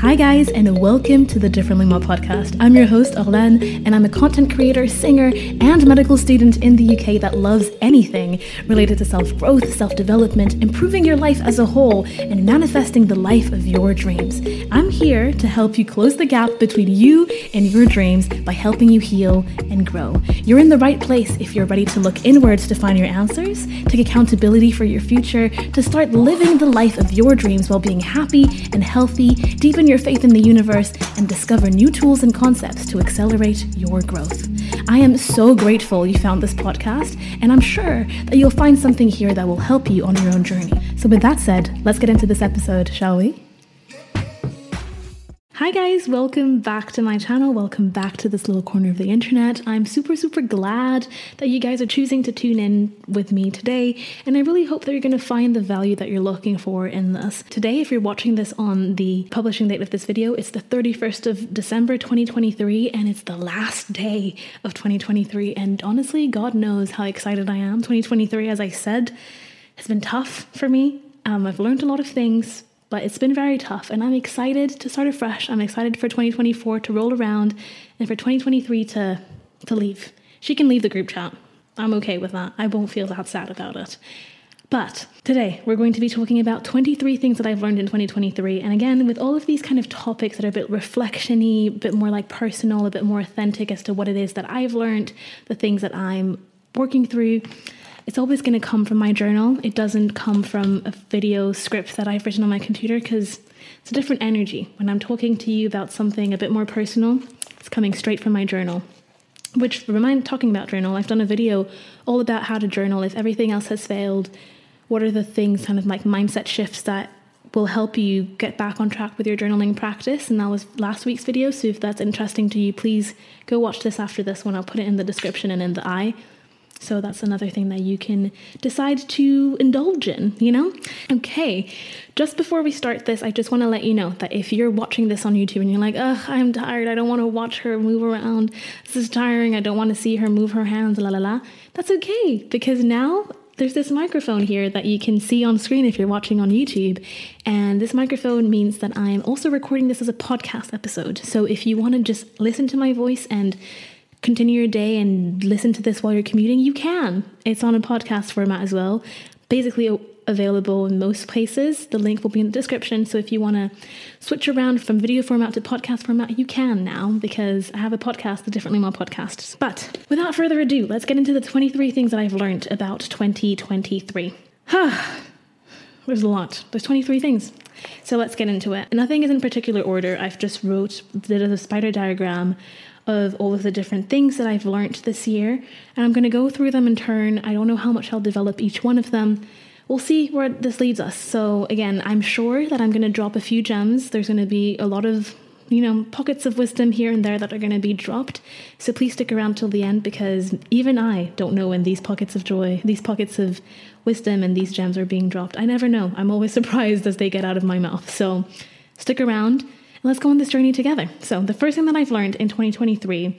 Hi, guys, and welcome to the Differently More podcast. I'm your host, Orlane, and I'm a content creator, singer, and medical student in the UK that loves anything related to self growth, self development, improving your life as a whole, and manifesting the life of your dreams. I'm here to help you close the gap between you and your dreams by helping you heal and grow. You're in the right place if you're ready to look inwards to find your answers, take accountability for your future, to start living the life of your dreams while being happy and healthy, deepen your faith in the universe, and discover new tools and concepts to accelerate your growth. I am so grateful you found this podcast, and I'm sure that you'll find something here that will help you on your own journey. So, with that said, let's get into this episode, shall we? Hi guys, welcome back to my channel. Welcome back to this little corner of the internet. I'm super, super glad that you guys are choosing to tune in with me today, and I really hope that you're going to find the value that you're looking for in this. Today, if you're watching this on the publishing date of this video, it's the 31st of December 2023, and it's the last day of 2023. And honestly, God knows how excited I am. 2023, as I said, has been tough for me. Um, I've learned a lot of things, but it's been very tough and I'm excited to start afresh. I'm excited for 2024 to roll around and for 2023 to to leave. She can leave the group chat. I'm okay with that. I won't feel that sad about it. But today we're going to be talking about 23 things that I've learned in 2023. And again, with all of these kind of topics that are a bit reflectiony, a bit more like personal, a bit more authentic as to what it is that I've learned, the things that I'm working through it's always going to come from my journal. It doesn't come from a video script that I've written on my computer because it's a different energy. When I'm talking to you about something a bit more personal, it's coming straight from my journal. Which, remind talking about journal, I've done a video all about how to journal if everything else has failed. What are the things, kind of like mindset shifts that will help you get back on track with your journaling practice. And that was last week's video. So if that's interesting to you, please go watch this after this one. I'll put it in the description and in the eye. So that's another thing that you can decide to indulge in, you know? Okay, just before we start this, I just want to let you know that if you're watching this on YouTube and you're like, ugh, I'm tired, I don't want to watch her move around, this is tiring, I don't want to see her move her hands, la la la, that's okay because now there's this microphone here that you can see on screen if you're watching on YouTube. And this microphone means that I'm also recording this as a podcast episode. So if you want to just listen to my voice and continue your day and listen to this while you're commuting, you can. It's on a podcast format as well. Basically available in most places. The link will be in the description. So if you want to switch around from video format to podcast format, you can now because I have a podcast, the Differently More podcast. But without further ado, let's get into the 23 things that I've learned about 2023. There's a lot. There's 23 things. So let's get into it. Nothing is in particular order. I've just wrote, did a spider diagram of all of the different things that I've learned this year, and I'm going to go through them in turn. I don't know how much I'll develop each one of them. We'll see where this leads us. So, again, I'm sure that I'm going to drop a few gems. There's going to be a lot of you know, pockets of wisdom here and there that are going to be dropped. So please stick around till the end because even I don't know when these pockets of joy, these pockets of wisdom, and these gems are being dropped. I never know. I'm always surprised as they get out of my mouth. So stick around let's go on this journey together. So, the first thing that I've learned in 2023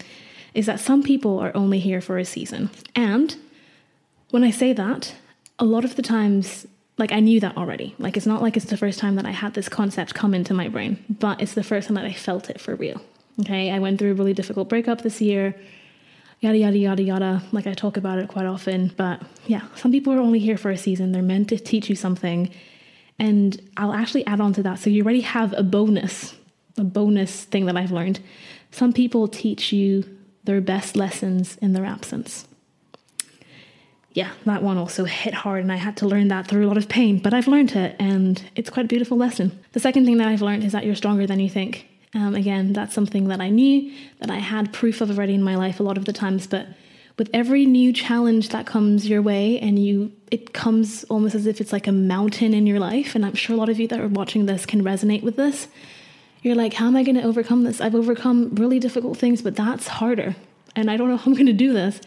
is that some people are only here for a season. And when I say that, a lot of the times, like I knew that already. Like it's not like it's the first time that I had this concept come into my brain, but it's the first time that I felt it for real. Okay, I went through a really difficult breakup this year. Yada, yada, yada, yada. Like I talk about it quite often. But yeah, some people are only here for a season. They're meant to teach you something. And I'll actually add on to that. So you already have a bonus a bonus thing that I've learned. Some people teach you their best lessons in their absence. Yeah, that one also hit hard, and I had to learn that through a lot of pain, but I've learned it, and it's quite a beautiful lesson. The second thing that I've learned is that you're stronger than you think. Um, again, that's something that I knew, that I had proof of already in my life a lot of the times, but with every new challenge that comes your way and you it comes almost as if it's like a mountain in your life and i'm sure a lot of you that are watching this can resonate with this you're like, how am I going to overcome this? I've overcome really difficult things, but that's harder. And I don't know how I'm going to do this.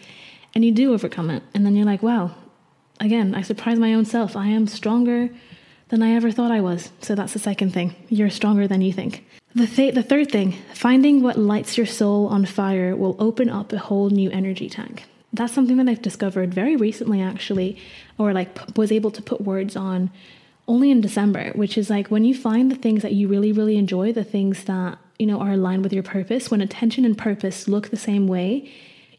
And you do overcome it. And then you're like, wow, again, I surprise my own self. I am stronger than I ever thought I was. So that's the second thing. You're stronger than you think. The, th- the third thing, finding what lights your soul on fire will open up a whole new energy tank. That's something that I've discovered very recently, actually, or like p- was able to put words on only in December, which is like when you find the things that you really, really enjoy, the things that, you know, are aligned with your purpose, when attention and purpose look the same way,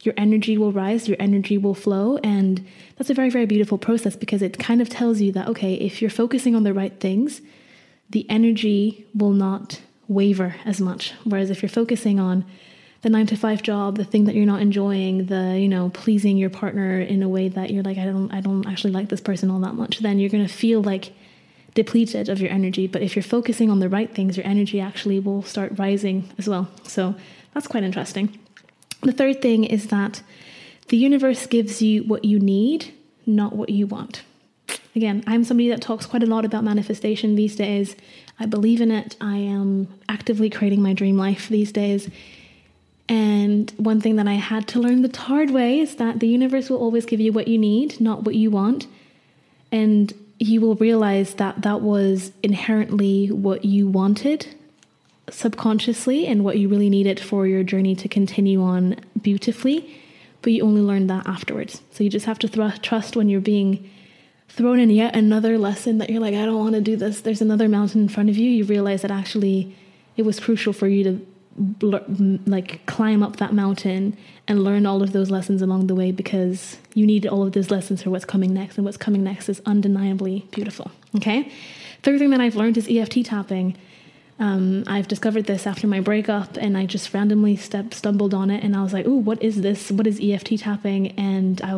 your energy will rise, your energy will flow. And that's a very, very beautiful process because it kind of tells you that, okay, if you're focusing on the right things, the energy will not waver as much. Whereas if you're focusing on the nine to five job, the thing that you're not enjoying, the, you know, pleasing your partner in a way that you're like, I don't, I don't actually like this person all that much, then you're going to feel like depleted of your energy. But if you're focusing on the right things, your energy actually will start rising as well. So that's quite interesting. The third thing is that the universe gives you what you need, not what you want. Again, I'm somebody that talks quite a lot about manifestation these days. I believe in it. I am actively creating my dream life these days. And one thing that I had to learn the hard way is that the universe will always give you what you need, not what you want. And you will realize that that was inherently what you wanted subconsciously and what you really needed for your journey to continue on beautifully. But you only learn that afterwards. So you just have to thr- trust when you're being thrown in yet another lesson that you're like, I don't want to do this. There's another mountain in front of you. You realize that actually it was crucial for you to like climb up that mountain and learn all of those lessons along the way because you need all of those lessons for what's coming next and what's coming next is undeniably beautiful okay? Third thing that i've learned is EFT tapping. Um, i've discovered this after my breakup and i just randomly step, stumbled on it and i was like oh what is this? What is EFT tapping? And i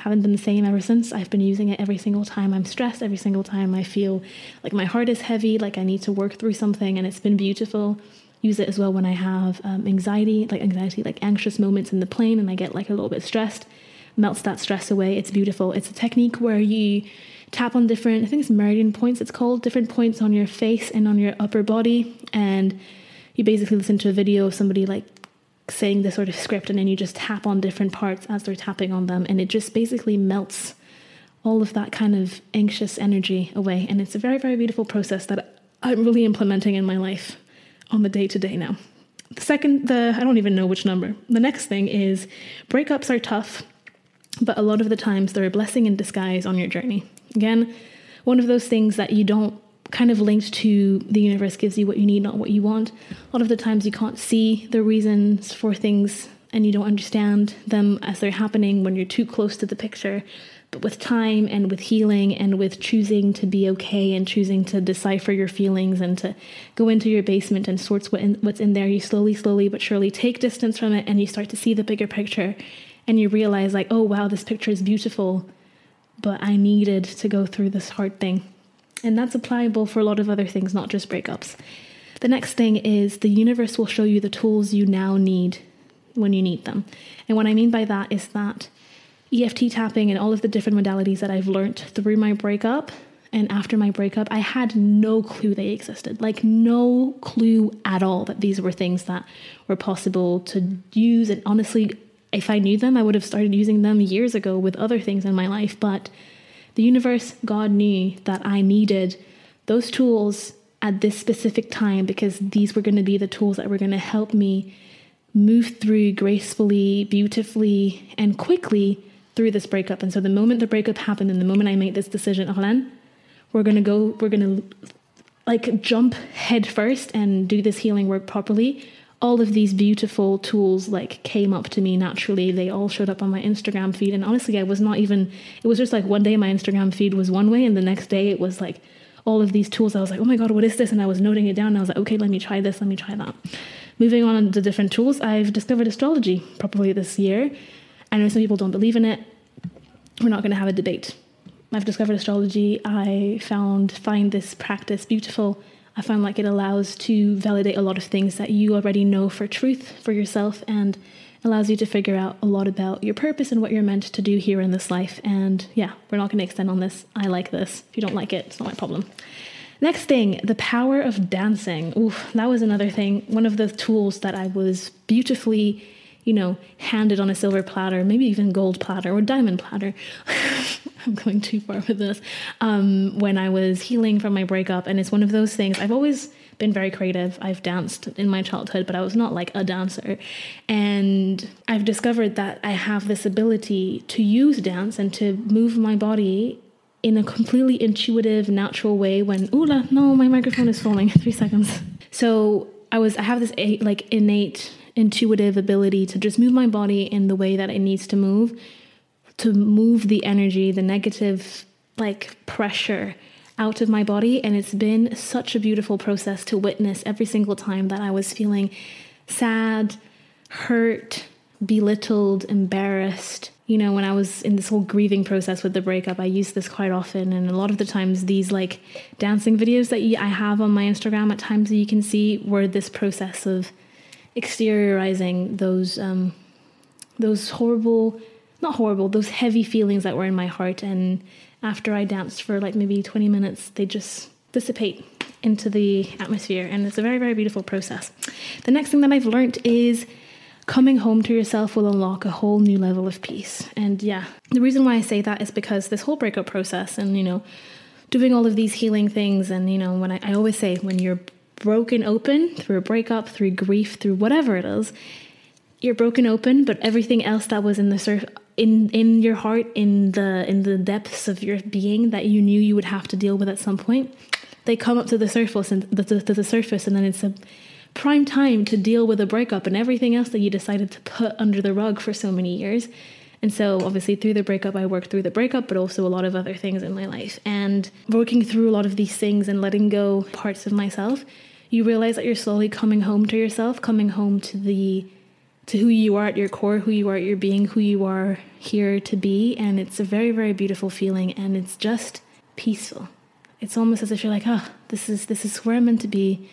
haven't been the same ever since. I've been using it every single time. I'm stressed every single time. I feel like my heart is heavy like i need to work through something and it's been beautiful use it as well when I have um, anxiety, like anxiety, like anxious moments in the plane, and I get like a little bit stressed. Melts that stress away. It's beautiful. It's a technique where you tap on different, I think it's meridian points. It's called different points on your face and on your upper body, and you basically listen to a video of somebody like saying this sort of script, and then you just tap on different parts as they're tapping on them, and it just basically melts all of that kind of anxious energy away. And it's a very, very beautiful process that I'm really implementing in my life on the day to day now. The second, the I don't even know which number. The next thing is breakups are tough, but a lot of the times they're a blessing in disguise on your journey. Again, one of those things that you don't kind of linked to the universe gives you what you need, not what you want. A lot of the times you can't see the reasons for things and you don't understand them as they're happening when you're too close to the picture. But with time and with healing and with choosing to be okay and choosing to decipher your feelings and to go into your basement and sort what's in there, you slowly, slowly but surely take distance from it and you start to see the bigger picture and you realize, like, oh wow, this picture is beautiful, but I needed to go through this hard thing. And that's applicable for a lot of other things, not just breakups. The next thing is the universe will show you the tools you now need when you need them. And what I mean by that is that EFT tapping and all of the different modalities that I've learned through my breakup and after my breakup, I had no clue they existed. Like, no clue at all that these were things that were possible to use. And honestly, if I knew them, I would have started using them years ago with other things in my life. But the universe, God knew that I needed those tools at this specific time because these were going to be the tools that were going to help me move through gracefully, beautifully, and quickly through this breakup. And so the moment the breakup happened and the moment I made this decision, Orlane, we're gonna go, we're gonna like jump head first and do this healing work properly. All of these beautiful tools like came up to me naturally. They all showed up on my Instagram feed. And honestly, I was not even, it was just like one day my Instagram feed was one way, and the next day it was like all of these tools. I was like, oh my God, what is this? And I was noting it down. And I was like, okay, let me try this, let me try that. Moving on to different tools, I've discovered astrology probably this year. I know some people don't believe in it. We're not going to have a debate. I've discovered astrology. I found find this practice beautiful. I find like it allows to validate a lot of things that you already know for truth for yourself and allows you to figure out a lot about your purpose and what you're meant to do here in this life. And yeah, we're not going to extend on this. I like this. If you don't like it, it's not my problem. Next thing, the power of dancing. Oof, that was another thing. One of the tools that I was beautifully you know, handed on a silver platter, maybe even gold platter or diamond platter. I'm going too far with this. Um, when I was healing from my breakup, and it's one of those things I've always been very creative. I've danced in my childhood, but I was not like a dancer. And I've discovered that I have this ability to use dance and to move my body in a completely intuitive, natural way when, ooh, no, my microphone is falling. Three seconds. So I was, I have this like innate intuitive ability to just move my body in the way that it needs to move, to move the energy, the negative like pressure out of my body. And it's been such a beautiful process to witness every single time that I was feeling sad, hurt, belittled, embarrassed. You know, when I was in this whole grieving process with the breakup, I used this quite often. And a lot of the times, these like dancing videos that I have on my Instagram at times that you can see were this process of exteriorizing those um, those horrible, not horrible, those heavy feelings that were in my heart. And after I danced for like maybe 20 minutes, they just dissipate into the atmosphere. And it's a very, very beautiful process. The next thing that I've learned is coming home to yourself will unlock a whole new level of peace. And yeah, the reason why I say that is because this whole breakup process and, you know, doing all of these healing things, and, you know, when I, I always say, when you're broken open through a breakup, through grief, through whatever it is, you're broken open, but everything else that was in the surf in in your heart, in the in the depths of your being that you knew you would have to deal with at some point, they come up to the surface and the, to the surface, and then it's a prime time to deal with a breakup and everything else that you decided to put under the rug for so many years. And so, obviously, through the breakup, I worked through the breakup, but also a lot of other things in my life. And working through a lot of these things and letting go parts of myself, you realize that you're slowly coming home to yourself, coming home to the to who you are at your core, who you are at your being, who you are here to be. And it's a very, very beautiful feeling and it's just peaceful. It's almost as if you're like, oh, this is this is where I'm meant to be.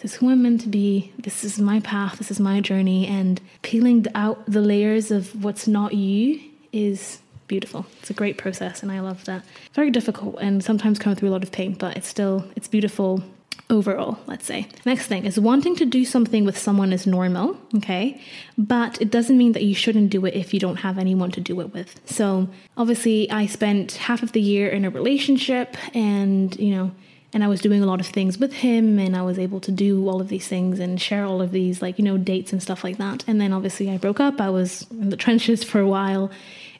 This is who I'm meant to be. This is my path. This is my journey. And peeling out the layers of what's not you is beautiful. It's a great process and I love that. Very difficult and sometimes come through a lot of pain, but it's still it's beautiful overall, let's say. Next thing is wanting to do something with someone is normal, okay? But it doesn't mean that you shouldn't do it if you don't have anyone to do it with. So, obviously, I spent half of the year in a relationship and, you know, and I was doing a lot of things with him and I was able to do all of these things and share all of these like, you know, dates and stuff like that. And then obviously I broke up. I was in the trenches for a while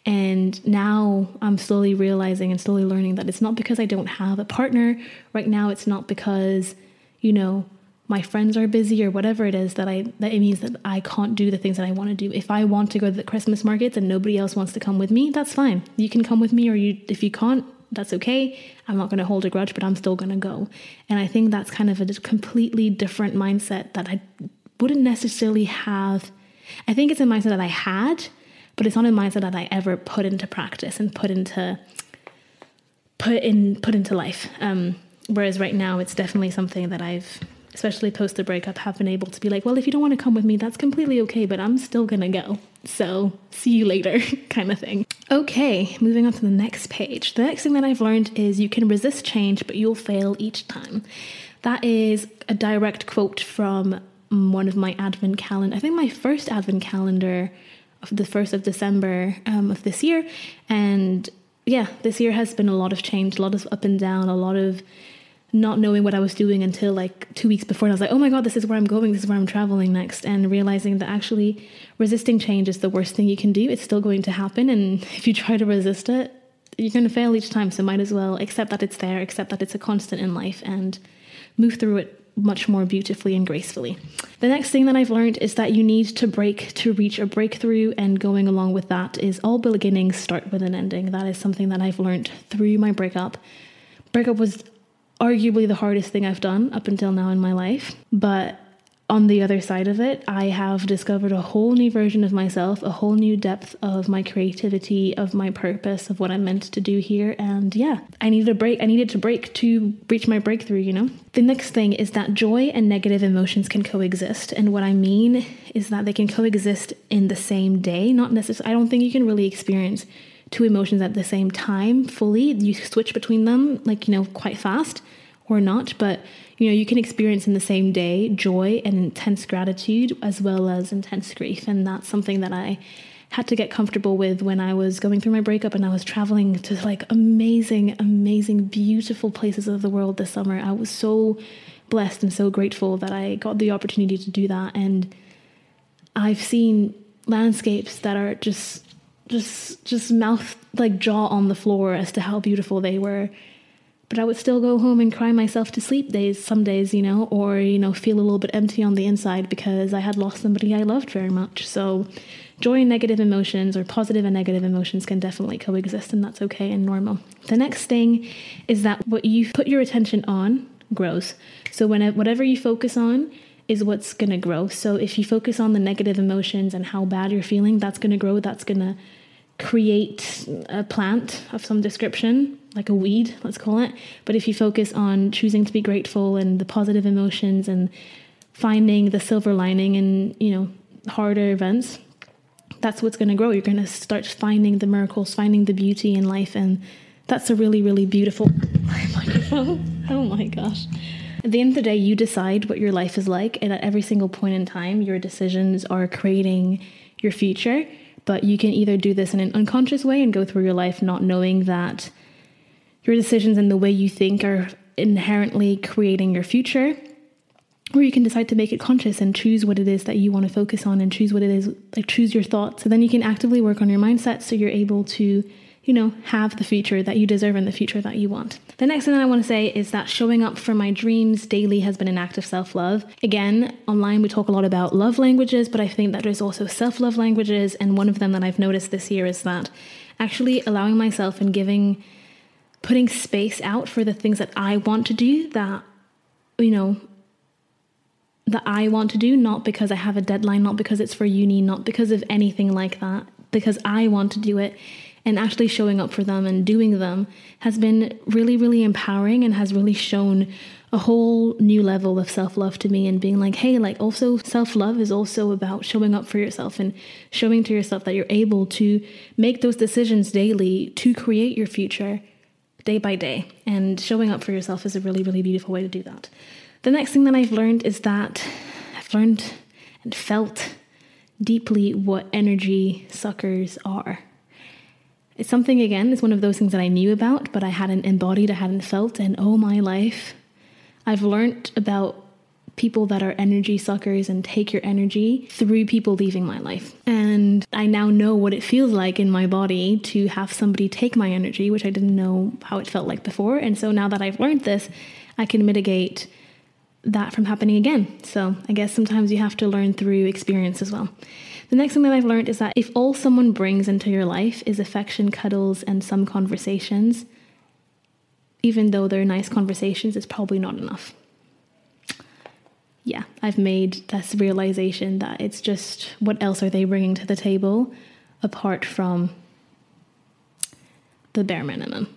and now I'm slowly realizing and slowly learning that it's not because I don't have a partner. Right now, it's not because, you know, my friends are busy or whatever it is that I that it means that I can't do the things that I want to do. If I want to go to the Christmas markets and nobody else wants to come with me, that's fine. You can come with me or you if you can't, that's okay. I'm not going to hold a grudge, but I'm still going to go. And I think that's kind of a completely different mindset that I wouldn't necessarily have. I think it's a mindset that I had but it's not a mindset that I ever put into practice and put into put in put into life. Um, whereas right now, it's definitely something that I've, especially post the breakup, have been able to be like, well, if you don't want to come with me, that's completely okay, but I'm still gonna go. So see you later, kind of thing. Okay, moving on to the next page. The next thing that I've learned is you can resist change, but you'll fail each time. That is a direct quote from one of my advent calendar. I think my first advent calendar of the 1st of December um, of this year. And yeah, this year has been a lot of change, a lot of up and down, a lot of not knowing what I was doing until like two weeks before. And I was like, oh my God, this is where I'm going, this is where I'm traveling next. And realizing that actually resisting change is the worst thing you can do. It's still going to happen. And if you try to resist it, you're going to fail each time. So might as well accept that it's there, accept that it's a constant in life, and move through it much more beautifully and gracefully. The next thing that I've learned is that you need to break to reach a breakthrough, and going along with that is all beginnings start with an ending. That is something that I've learned through my breakup. Breakup was arguably the hardest thing I've done up until now in my life, but on the other side of it, I have discovered a whole new version of myself, a whole new depth of my creativity, of my purpose, of what I'm meant to do here. And yeah, I needed a break. I needed to break to reach my breakthrough, you know? The next thing is that joy and negative emotions can coexist. And what I mean is that they can coexist in the same day. Not necessarily, I don't think you can really experience two emotions at the same time fully. You switch between them, like, you know, quite fast or not. But you know, you can experience in the same day joy and intense gratitude as well as intense grief. And that's something that I had to get comfortable with when I was going through my breakup and I was traveling to like amazing, amazing, beautiful places of the world this summer. I was so blessed and so grateful that I got the opportunity to do that. And I've seen landscapes that are just just just mouth like jaw on the floor as to how beautiful they were. But I would still go home and cry myself to sleep days, some days, you know, or, you know, feel a little bit empty on the inside because I had lost somebody I loved very much. So, joy and negative emotions, or positive and negative emotions, can definitely coexist, and that's okay and normal. The next thing is that what you put your attention on grows. So, when whatever you focus on, is what's going to grow. So if you focus on the negative emotions and how bad you're feeling, that's going to grow. That's going to create a plant of some description, like a weed, let's call it. But if you focus on choosing to be grateful and the positive emotions and finding the silver lining in, you know, harder events, that's what's going to grow. You're going to start finding the miracles, finding the beauty in life and that's a really really beautiful microphone. Oh my gosh. At the end of the day, you decide what your life is like, and at every single point in time, your decisions are creating your future. But you can either do this in an unconscious way and go through your life not knowing that your decisions and the way you think are inherently creating your future. Or you can decide to make it conscious and choose what it is that you want to focus on and choose what it is, like choose your thoughts. So then you can actively work on your mindset so you're able to you know, have the future that you deserve and the future that you want. The next thing that I want to say is that showing up for my dreams daily has been an act of self love. Again, online we talk a lot about love languages, but I think that there's also self love languages. And one of them that I've noticed this year is that actually allowing myself and giving, putting space out for the things that I want to do that, you know, that I want to do, not because I have a deadline, not because it's for uni, not because of anything like that, because I want to do it and actually showing up for them and doing them has been really, really empowering and has really shown a whole new level of self love to me and being like, hey, like also self love is also about showing up for yourself and showing to yourself that you're able to make those decisions daily to create your future day by day. And showing up for yourself is a really, really beautiful way to do that. The next thing that I've learned is that I've learned and felt deeply what energy suckers are. It's something, again, it's one of those things that I knew about, but I hadn't embodied, I hadn't felt. And oh my life, I've learned about people that are energy suckers and take your energy through people leaving my life. And I now know what it feels like in my body to have somebody take my energy, which I didn't know how it felt like before. And so now that I've learned this, I can mitigate that from happening again. So I guess sometimes you have to learn through experience as well. The next thing that I've learned is that if all someone brings into your life is affection, cuddles, and some conversations, even though they're nice conversations, it's probably not enough. Yeah, I've made this realization that it's just what else are they bringing to the table apart from the bare minimum.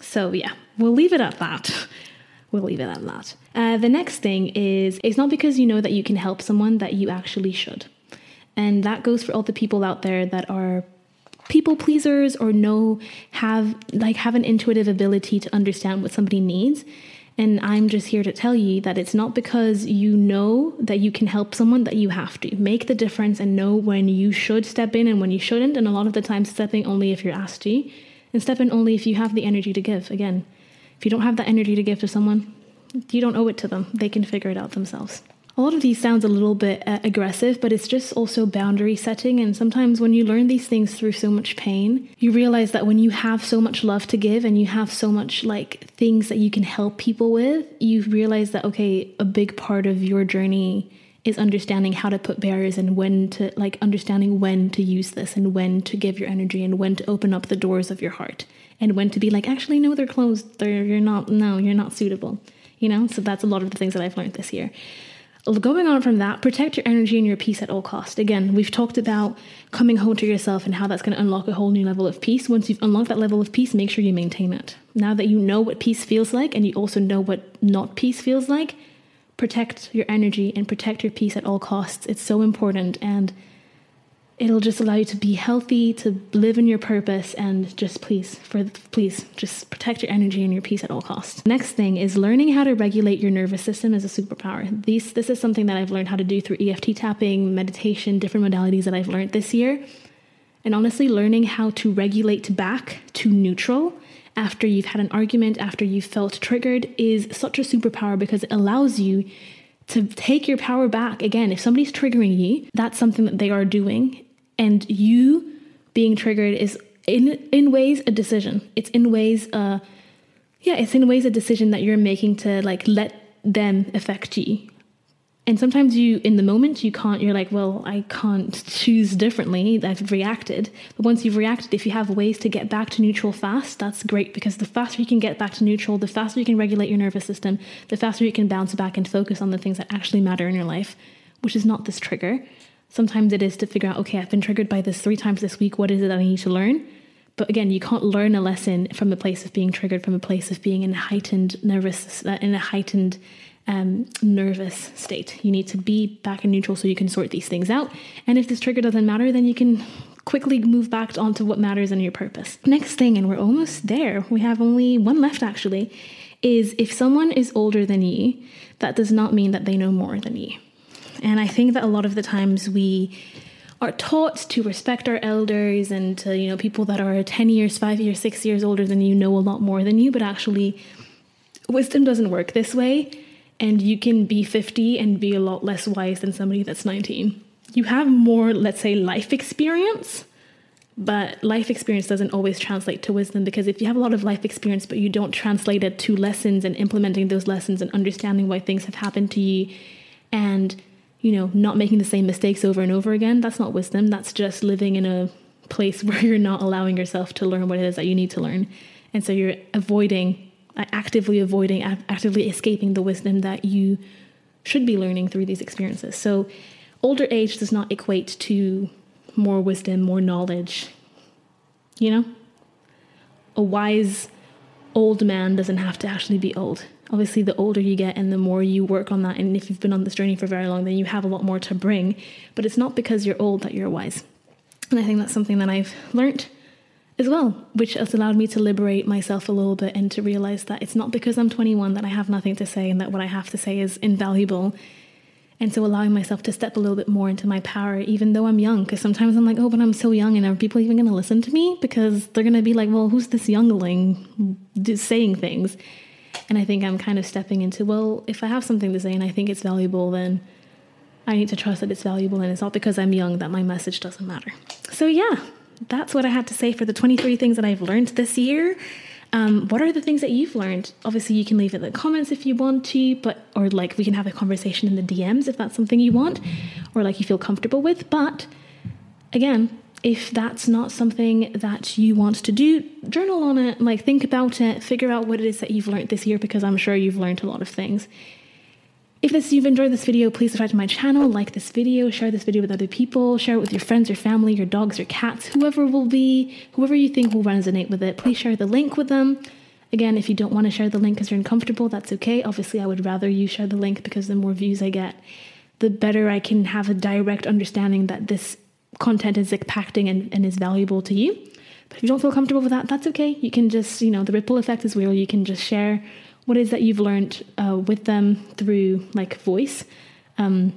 So, yeah, we'll leave it at that. We'll leave it at that. Uh, the next thing is it's not because you know that you can help someone that you actually should. And that goes for all the people out there that are people pleasers or know have like have an intuitive ability to understand what somebody needs. And I'm just here to tell you that it's not because you know that you can help someone that you have to. Make the difference and know when you should step in and when you shouldn't. And a lot of the time, stepping only if you're asked to, and step in only if you have the energy to give. Again, if you don't have the energy to give to someone, you don't owe it to them. They can figure it out themselves a lot of these sounds a little bit uh, aggressive, but it's just also boundary setting. And sometimes when you learn these things through so much pain, you realize that when you have so much love to give and you have so much like things that you can help people with, you realize that, okay, a big part of your journey is understanding how to put barriers and when to like understanding when to use this and when to give your energy and when to open up the doors of your heart and when to be like actually no they're closed they're you're not no you're not suitable you know so that's a lot of the things that i've learned this year going on from that, protect your energy and your peace at all cost. Again, we've talked about coming home to yourself and how that's going to unlock a whole new level of peace. Once you've unlocked that level of peace, make sure you maintain it. Now that you know what peace feels like and you also know what not peace feels like, protect your energy and protect your peace at all costs. It's so important and it'll just allow you to be healthy, to live in your purpose, and just please, for please, just protect your energy and your peace at all costs. Next thing is learning how to regulate your nervous system is a superpower. These, this is something that I've learned how to do through EFT tapping, meditation, different modalities that I've learned this year. And honestly, learning how to regulate back to neutral after you've had an argument, after you've felt triggered, is such a superpower because it allows you to take your power back. Again, if somebody's triggering you, that's something that they are doing and you being triggered is in in ways a decision. It's in ways uh yeah, it's in ways a decision that you're making to like let them affect you. And sometimes you in the moment you can't you're like, well, I can't choose differently. I've reacted. But once you've reacted, if you have ways to get back to neutral fast, that's great because the faster you can get back to neutral, the faster you can regulate your nervous system, the faster you can bounce back and focus on the things that actually matter in your life, which is not this trigger. Sometimes it is to figure out, okay, I've been triggered by this three times this week. What is it that I need to learn? But again, you can't learn a lesson from a place of being triggered, from a place of being in a heightened nervous, uh, in a heightened um, nervous state. You need to be back in neutral so you can sort these things out. And if this trigger doesn't matter, then you can quickly move back onto what matters in your purpose. Next thing, and we're almost there. We have only one left actually. Is if someone is older than you, that does not mean that they know more than you. And I think that a lot of the times we are taught to respect our elders and to, you know, people that are 10 years, 5 years, 6 years older than you know a lot more than you, but actually wisdom doesn't work this way and you can be 50 and be a lot less wise than somebody that's 19. You have more, let's say, life experience, but life experience doesn't always translate to wisdom because if you have a lot of life experience but you don't translate it to lessons and implementing those lessons and understanding why things have happened to you and you know, not making the same mistakes over and over again, that's not wisdom. That's just living in a place where you're not allowing yourself to learn what it is that you need to learn. And so you're avoiding, actively avoiding, actively escaping the wisdom that you should be learning through these experiences. So older age does not equate to more wisdom, more knowledge. You know? A wise old man doesn't have to actually be old. Obviously the older you get and the more you work on that and if you've been on this journey for very long then you have a lot more to bring. But it's not because you're old that you're wise. And i think that's something that i've learned as well which has allowed me to liberate myself a little bit and to realize that it's not because i'm 21 that i have nothing to say and that what i have to say is invaluable and so allowing myself to step a little bit more into my power even though i'm young because sometimes i'm like oh but i'm so young and are people even going to listen to me because they're going to be like well who's this youngling saying things and I think I'm kind of stepping into, well, if I have something to say and I think it's valuable, then I need to trust that it's valuable. And it's not because I'm young that my message doesn't matter. So, yeah, that's what I had to say for the 23 things that I've learned this year. Um, what are the things that you've learned? Obviously, you can leave it in the comments if you want to, but or like we can have a conversation in the DMs if that's something you want, or like you feel comfortable with. But again, if that's not something that you want to do, journal on it, like think about it, figure out what it is that you've learned this year because I'm sure you've learned a lot of things. If this, you've enjoyed this video, please subscribe to my channel, like this video, share this video with other people, share it with your friends, your family, your dogs, your cats, whoever will be, whoever you think will resonate with it. Please share the link with them. Again, if you don't want to share the link because you're uncomfortable, that's okay. Obviously, I would rather you share the link because the more views I get, the better I can have a direct understanding that this content is impacting and, and is valuable to you. But if you don't feel comfortable with that, that's okay. You can just, you know, the ripple effect is real. You can just share what is that you've learned uh, with them through like voice um,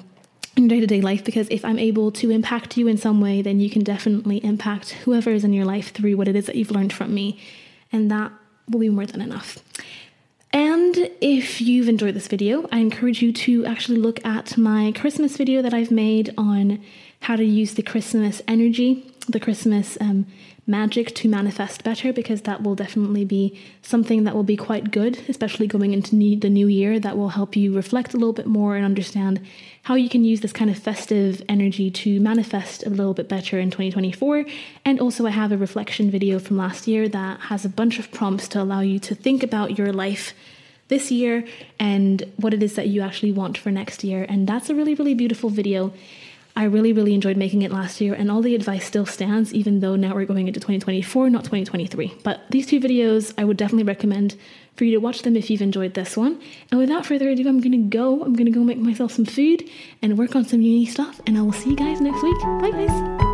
in day to day life. Because if I'm able to impact you in some way, then you can definitely impact whoever is in your life through what it is that you've learned from me. And that will be more than enough. And if you've enjoyed this video, I encourage you to actually look at my Christmas video that I've made on how to use the Christmas energy, the Christmas um, magic to manifest better, because that will definitely be something that will be quite good, especially going into new, the new year. That will help you reflect a little bit more and understand how you can use this kind of festive energy to manifest a little bit better in 2024. And also, I have a reflection video from last year that has a bunch of prompts to allow you to think about your life this year and what it is that you actually want for next year. And that's a really, really beautiful video. I really, really enjoyed making it last year, and all the advice still stands, even though now we're going into 2024, not 2023. But these two videos, I would definitely recommend for you to watch them if you've enjoyed this one. And without further ado, I'm gonna go. I'm gonna go make myself some food and work on some uni stuff, and I will see you guys next week. Bye, guys.